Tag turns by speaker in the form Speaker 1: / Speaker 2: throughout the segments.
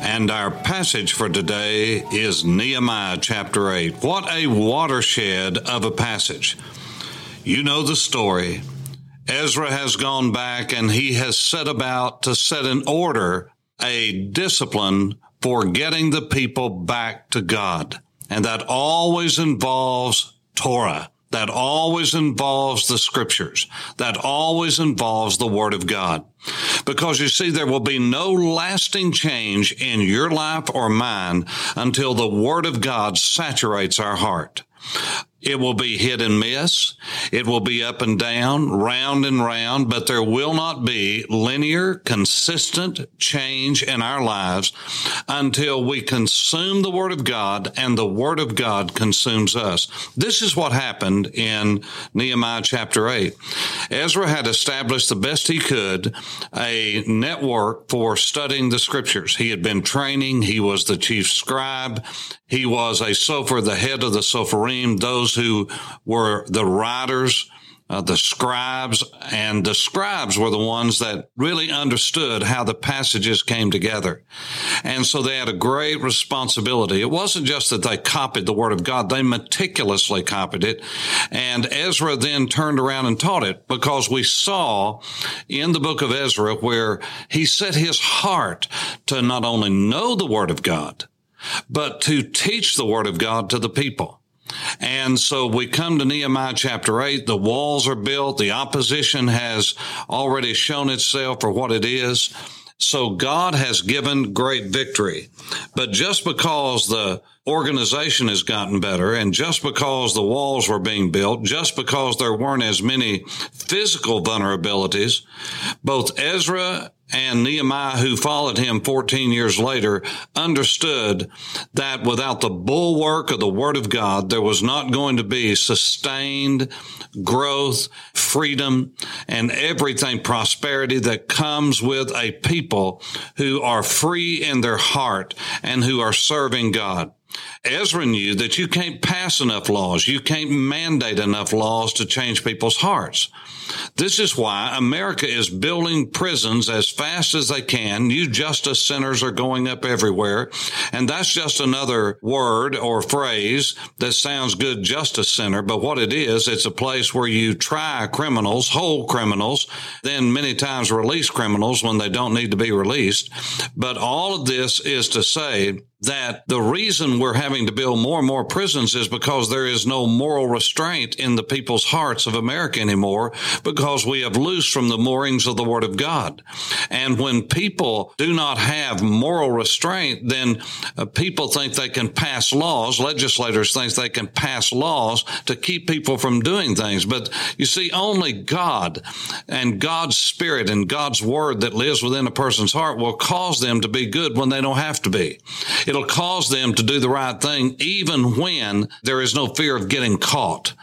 Speaker 1: and our passage for today is Nehemiah chapter 8. What a watershed of a passage. You know the story. Ezra has gone back and he has set about to set in order a discipline for getting the people back to God. And that always involves Torah. That always involves the scriptures. That always involves the word of God. Because you see, there will be no lasting change in your life or mine until the word of God saturates our heart. It will be hit and miss. It will be up and down, round and round, but there will not be linear, consistent change in our lives until we consume the Word of God and the Word of God consumes us. This is what happened in Nehemiah chapter 8. Ezra had established the best he could a network for studying the scriptures. He had been training. He was the chief scribe. He was a sofer, the head of the Sopharim, those who were the writers, uh, the scribes, and the scribes were the ones that really understood how the passages came together. And so they had a great responsibility. It wasn't just that they copied the word of God, they meticulously copied it. And Ezra then turned around and taught it because we saw in the book of Ezra where he set his heart to not only know the word of God, but to teach the word of God to the people. And so we come to Nehemiah chapter 8. The walls are built. The opposition has already shown itself for what it is. So God has given great victory. But just because the organization has gotten better and just because the walls were being built, just because there weren't as many physical vulnerabilities, both Ezra and Nehemiah, who followed him 14 years later, understood that without the bulwark of the Word of God, there was not going to be sustained growth, freedom, and everything prosperity that comes with a people who are free in their heart and who are serving God. Ezra knew that you can't pass enough laws. You can't mandate enough laws to change people's hearts. This is why America is building prisons as fast as they can. New justice centers are going up everywhere. And that's just another word or phrase that sounds good, justice center. But what it is, it's a place where you try criminals, hold criminals, then many times release criminals when they don't need to be released. But all of this is to say that the reason we're having to build more and more prisons is because there is no moral restraint in the people's hearts of America anymore because we have loosed from the moorings of the Word of God. And when people do not have moral restraint, then uh, people think they can pass laws. Legislators think they can pass laws to keep people from doing things. But you see, only God and God's Spirit and God's Word that lives within a person's heart will cause them to be good when they don't have to be. It'll cause them to do the right thing even when there is no fear of getting caught.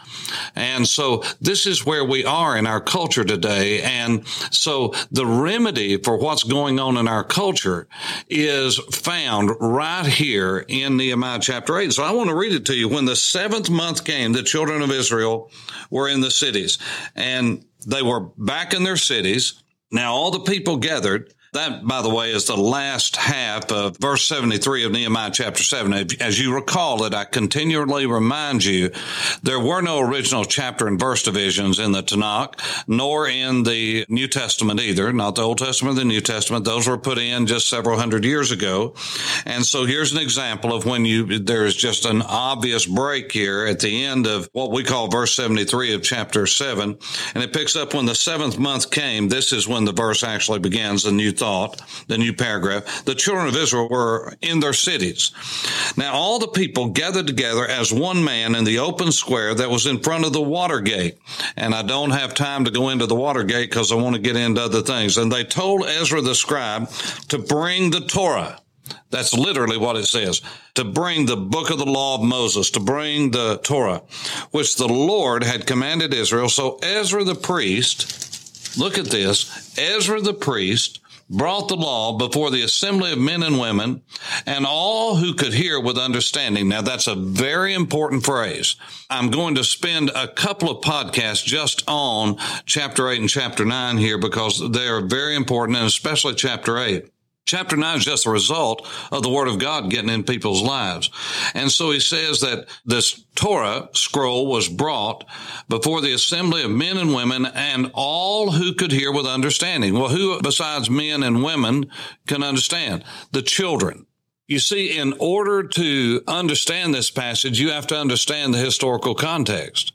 Speaker 1: And so this is where we are in our culture today. And so the remedy for what's going on in our culture is found right here in Nehemiah chapter 8. So I want to read it to you. When the seventh month came, the children of Israel were in the cities and they were back in their cities. Now all the people gathered that, by the way, is the last half of verse 73 of Nehemiah chapter 7. As you recall it, I continually remind you there were no original chapter and verse divisions in the Tanakh, nor in the New Testament either, not the Old Testament, the New Testament. Those were put in just several hundred years ago. And so here's an example of when you, there's just an obvious break here at the end of what we call verse 73 of chapter 7. And it picks up when the seventh month came. This is when the verse actually begins, the new thought the new paragraph, the children of Israel were in their cities. Now all the people gathered together as one man in the open square that was in front of the water gate. And I don't have time to go into the water gate because I want to get into other things. And they told Ezra the scribe to bring the Torah That's literally what it says. To bring the book of the law of Moses, to bring the Torah, which the Lord had commanded Israel. So Ezra the priest, look at this, Ezra the priest brought the law before the assembly of men and women and all who could hear with understanding. Now that's a very important phrase. I'm going to spend a couple of podcasts just on chapter eight and chapter nine here because they're very important and especially chapter eight. Chapter 9 is just a result of the Word of God getting in people's lives. And so he says that this Torah scroll was brought before the assembly of men and women and all who could hear with understanding. Well, who besides men and women can understand? The children. You see, in order to understand this passage, you have to understand the historical context.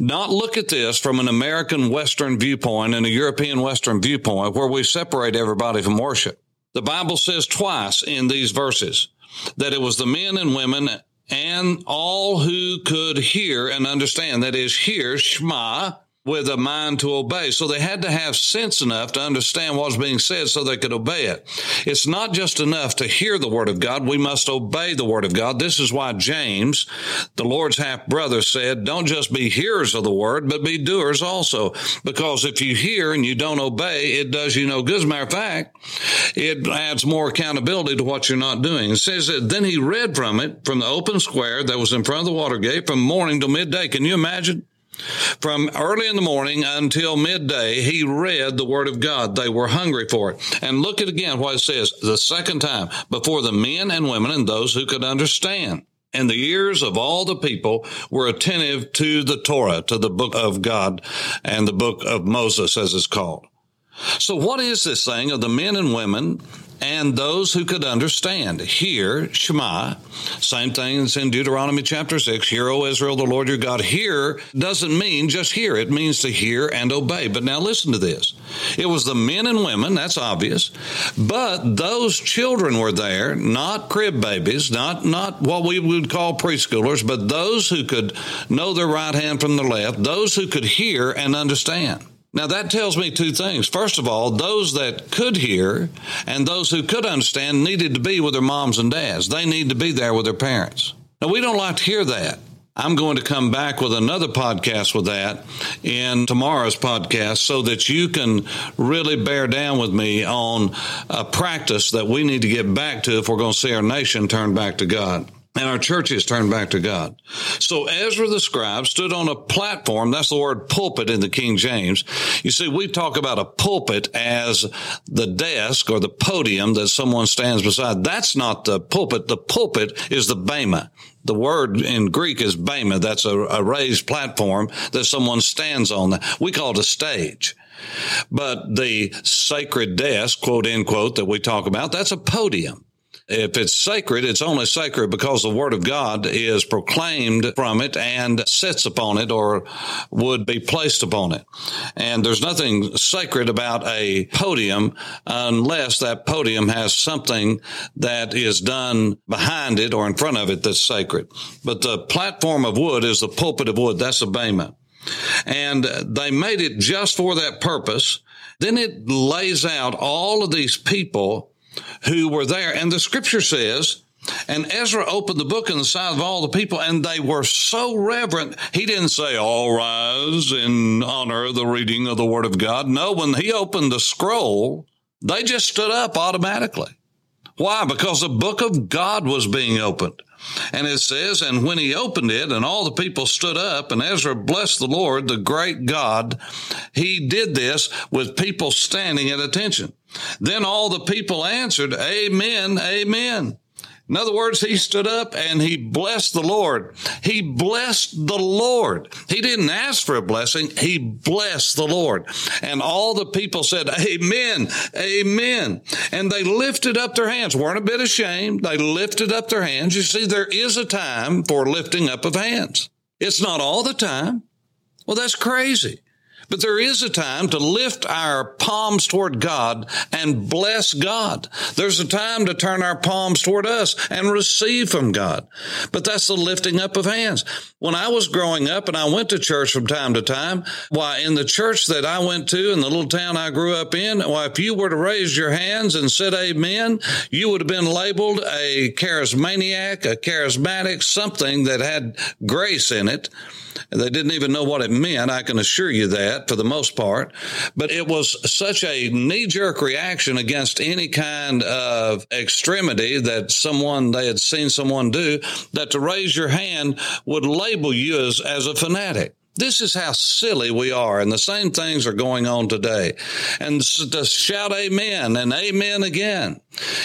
Speaker 1: Not look at this from an American Western viewpoint and a European Western viewpoint where we separate everybody from worship. The Bible says twice in these verses that it was the men and women and all who could hear and understand. That is, hear Shema with a mind to obey. So they had to have sense enough to understand what was being said so they could obey it. It's not just enough to hear the word of God. We must obey the word of God. This is why James, the Lord's half brother said, don't just be hearers of the word, but be doers also. Because if you hear and you don't obey, it does you no good. As a matter of fact, it adds more accountability to what you're not doing. It says that then he read from it from the open square that was in front of the water gate from morning till midday. Can you imagine? From early in the morning until midday, he read the word of God. They were hungry for it. And look at again what it says the second time before the men and women and those who could understand. And the ears of all the people were attentive to the Torah, to the book of God and the book of Moses, as it's called. So what is this thing of the men and women and those who could understand. Hear, Shema, same thing as in Deuteronomy chapter 6, Hear, O Israel, the Lord your God. Hear doesn't mean just hear, it means to hear and obey. But now listen to this. It was the men and women, that's obvious, but those children were there, not crib babies, not, not what we would call preschoolers, but those who could know their right hand from the left, those who could hear and understand. Now that tells me two things. First of all, those that could hear and those who could understand needed to be with their moms and dads. They need to be there with their parents. Now we don't like to hear that. I'm going to come back with another podcast with that in tomorrow's podcast so that you can really bear down with me on a practice that we need to get back to if we're going to see our nation turn back to God and our churches turned back to God. So Ezra the scribe stood on a platform. That's the word pulpit in the King James. You see, we talk about a pulpit as the desk or the podium that someone stands beside. That's not the pulpit. The pulpit is the bema. The word in Greek is bema. That's a, a raised platform that someone stands on. We call it a stage. But the sacred desk, quote, end quote, that we talk about, that's a podium. If it's sacred, it's only sacred because the word of God is proclaimed from it and sits upon it or would be placed upon it. And there's nothing sacred about a podium unless that podium has something that is done behind it or in front of it that's sacred. But the platform of wood is the pulpit of wood. That's a bema. And they made it just for that purpose. Then it lays out all of these people who were there. And the scripture says, and Ezra opened the book in the sight of all the people, and they were so reverent. He didn't say, All rise in honor of the reading of the Word of God. No, when he opened the scroll, they just stood up automatically. Why? Because the book of God was being opened. And it says, and when he opened it and all the people stood up and Ezra blessed the Lord, the great God, he did this with people standing at attention. Then all the people answered, Amen, Amen. In other words, he stood up and he blessed the Lord. He blessed the Lord. He didn't ask for a blessing. He blessed the Lord. And all the people said, Amen, Amen. And they lifted up their hands, weren't a bit ashamed. They lifted up their hands. You see, there is a time for lifting up of hands. It's not all the time. Well, that's crazy. But there is a time to lift our palms toward God and bless God. There's a time to turn our palms toward us and receive from God. But that's the lifting up of hands. When I was growing up and I went to church from time to time, why in the church that I went to in the little town I grew up in, why if you were to raise your hands and said amen, you would have been labeled a charismaniac, a charismatic, something that had grace in it. They didn't even know what it meant. I can assure you that for the most part. But it was such a knee jerk reaction against any kind of extremity that someone, they had seen someone do, that to raise your hand would label you as, as a fanatic. This is how silly we are. And the same things are going on today. And to shout amen and amen again.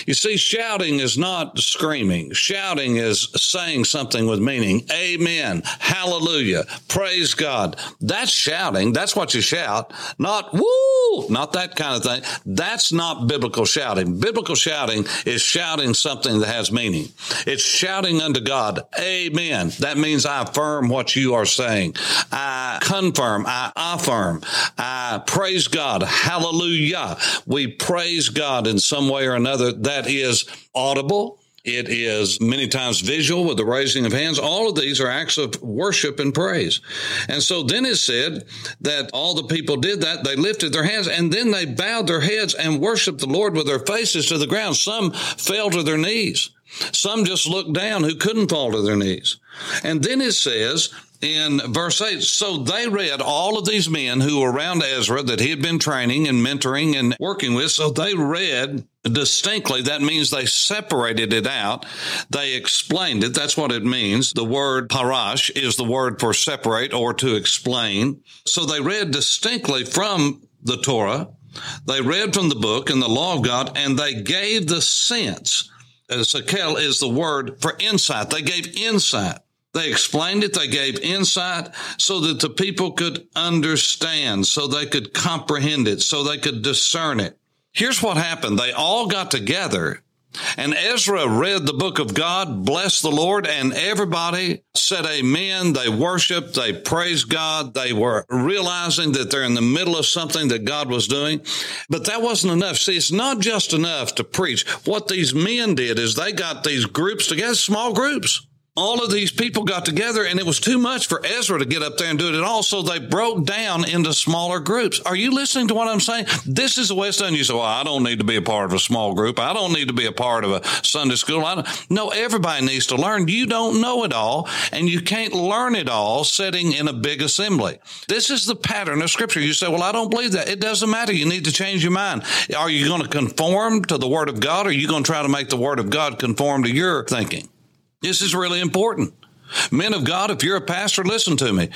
Speaker 1: You see, shouting is not screaming. Shouting is saying something with meaning. Amen. Hallelujah. Praise God. That's shouting. That's what you shout. Not woo, not that kind of thing. That's not biblical shouting. Biblical shouting is shouting something that has meaning. It's shouting unto God. Amen. That means I affirm what you are saying. I confirm, I affirm, I praise God. Hallelujah. We praise God in some way or another. That is audible. It is many times visual with the raising of hands. All of these are acts of worship and praise. And so then it said that all the people did that. They lifted their hands and then they bowed their heads and worshiped the Lord with their faces to the ground. Some fell to their knees. Some just looked down who couldn't fall to their knees. And then it says in verse 8 so they read all of these men who were around Ezra that he had been training and mentoring and working with. So they read distinctly. That means they separated it out. They explained it. That's what it means. The word parash is the word for separate or to explain. So they read distinctly from the Torah. They read from the book and the law of God and they gave the sense. Uh, Sakel is the word for insight. They gave insight. They explained it. They gave insight so that the people could understand, so they could comprehend it, so they could discern it. Here's what happened. They all got together and Ezra read the book of God, blessed the Lord, and everybody said amen. They worshiped, they praised God. They were realizing that they're in the middle of something that God was doing. But that wasn't enough. See, it's not just enough to preach. What these men did is they got these groups together, small groups all of these people got together and it was too much for Ezra to get up there and do it at all. So they broke down into smaller groups. Are you listening to what I'm saying? This is the it's done. You say, well, I don't need to be a part of a small group. I don't need to be a part of a Sunday school. I don't. No, everybody needs to learn. You don't know it all and you can't learn it all sitting in a big assembly. This is the pattern of scripture. You say, well, I don't believe that. It doesn't matter. You need to change your mind. Are you going to conform to the word of God or are you going to try to make the word of God conform to your thinking? This is really important. Men of God, if you're a pastor, listen to me.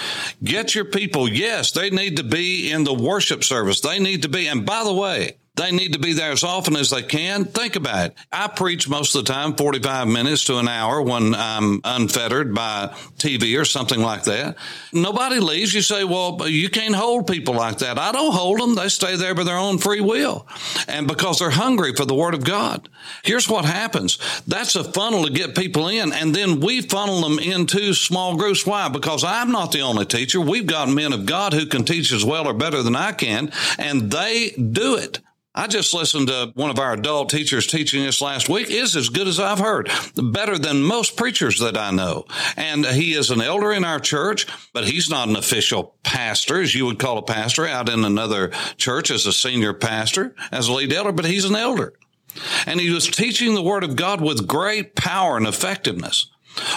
Speaker 1: Get your people. Yes, they need to be in the worship service. They need to be. And by the way, they need to be there as often as they can. Think about it. I preach most of the time, 45 minutes to an hour when I'm unfettered by TV or something like that. Nobody leaves. You say, well, you can't hold people like that. I don't hold them. They stay there by their own free will and because they're hungry for the word of God. Here's what happens. That's a funnel to get people in. And then we funnel them into small groups. Why? Because I'm not the only teacher. We've got men of God who can teach as well or better than I can, and they do it. I just listened to one of our adult teachers teaching this last week is as good as I've heard, better than most preachers that I know. And he is an elder in our church, but he's not an official pastor, as you would call a pastor out in another church as a senior pastor, as a lead elder, but he's an elder. And he was teaching the word of God with great power and effectiveness.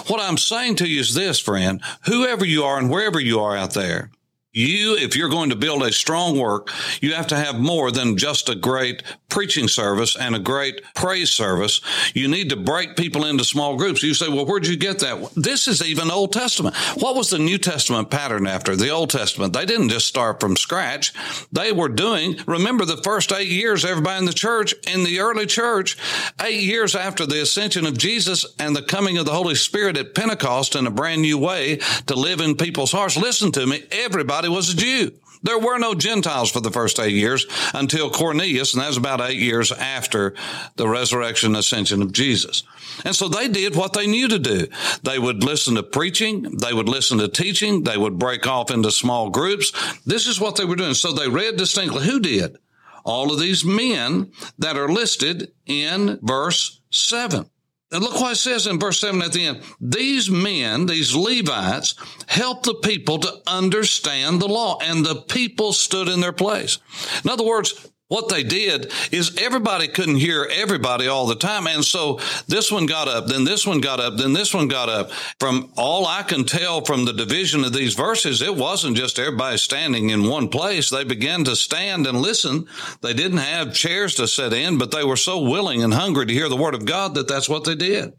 Speaker 1: What I'm saying to you is this, friend, whoever you are and wherever you are out there, you, if you're going to build a strong work, you have to have more than just a great preaching service and a great praise service. You need to break people into small groups. You say, well, where'd you get that? This is even Old Testament. What was the New Testament pattern after the Old Testament? They didn't just start from scratch. They were doing, remember the first eight years, everybody in the church, in the early church, eight years after the ascension of Jesus and the coming of the Holy Spirit at Pentecost in a brand new way to live in people's hearts. Listen to me. Everybody was a Jew. There were no Gentiles for the first eight years until Cornelius, and that was about eight years after the resurrection and ascension of Jesus. And so they did what they knew to do. They would listen to preaching. They would listen to teaching. They would break off into small groups. This is what they were doing. So they read distinctly. Who did? All of these men that are listed in verse seven. And look what it says in verse 7 at the end. These men, these Levites, helped the people to understand the law, and the people stood in their place. In other words, what they did is everybody couldn't hear everybody all the time. And so this one got up, then this one got up, then this one got up. From all I can tell from the division of these verses, it wasn't just everybody standing in one place. They began to stand and listen. They didn't have chairs to sit in, but they were so willing and hungry to hear the word of God that that's what they did.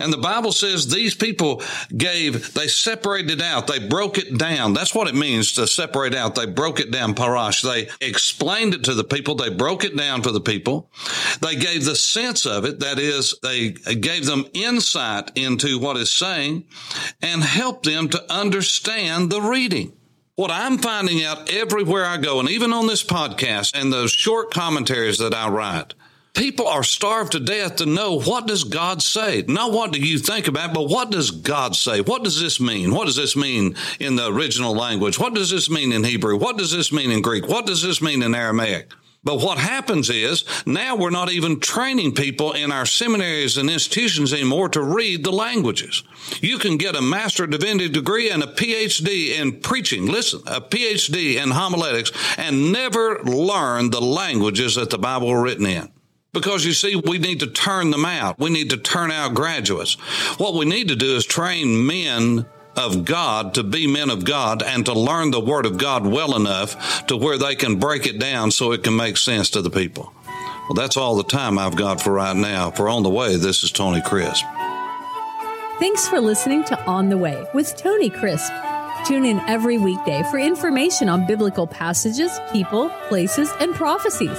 Speaker 1: And the Bible says these people gave, they separated out, they broke it down. That's what it means to separate out. They broke it down, parash. They explained it to the people. They broke it down for the people. They gave the sense of it. That is, they gave them insight into what is saying and helped them to understand the reading. What I'm finding out everywhere I go, and even on this podcast and those short commentaries that I write, People are starved to death to know what does God say? Not what do you think about, but what does God say? What does this mean? What does this mean in the original language? What does this mean in Hebrew? What does this mean in Greek? What does this mean in Aramaic? But what happens is now we're not even training people in our seminaries and institutions anymore to read the languages. You can get a Master Divinity degree and a PhD in preaching. Listen, a PhD in homiletics and never learn the languages that the Bible are written in. Because you see, we need to turn them out. We need to turn out graduates. What we need to do is train men of God to be men of God and to learn the Word of God well enough to where they can break it down so it can make sense to the people. Well, that's all the time I've got for right now. For On the Way, this is Tony Crisp.
Speaker 2: Thanks for listening to On the Way with Tony Crisp. Tune in every weekday for information on biblical passages, people, places, and prophecies.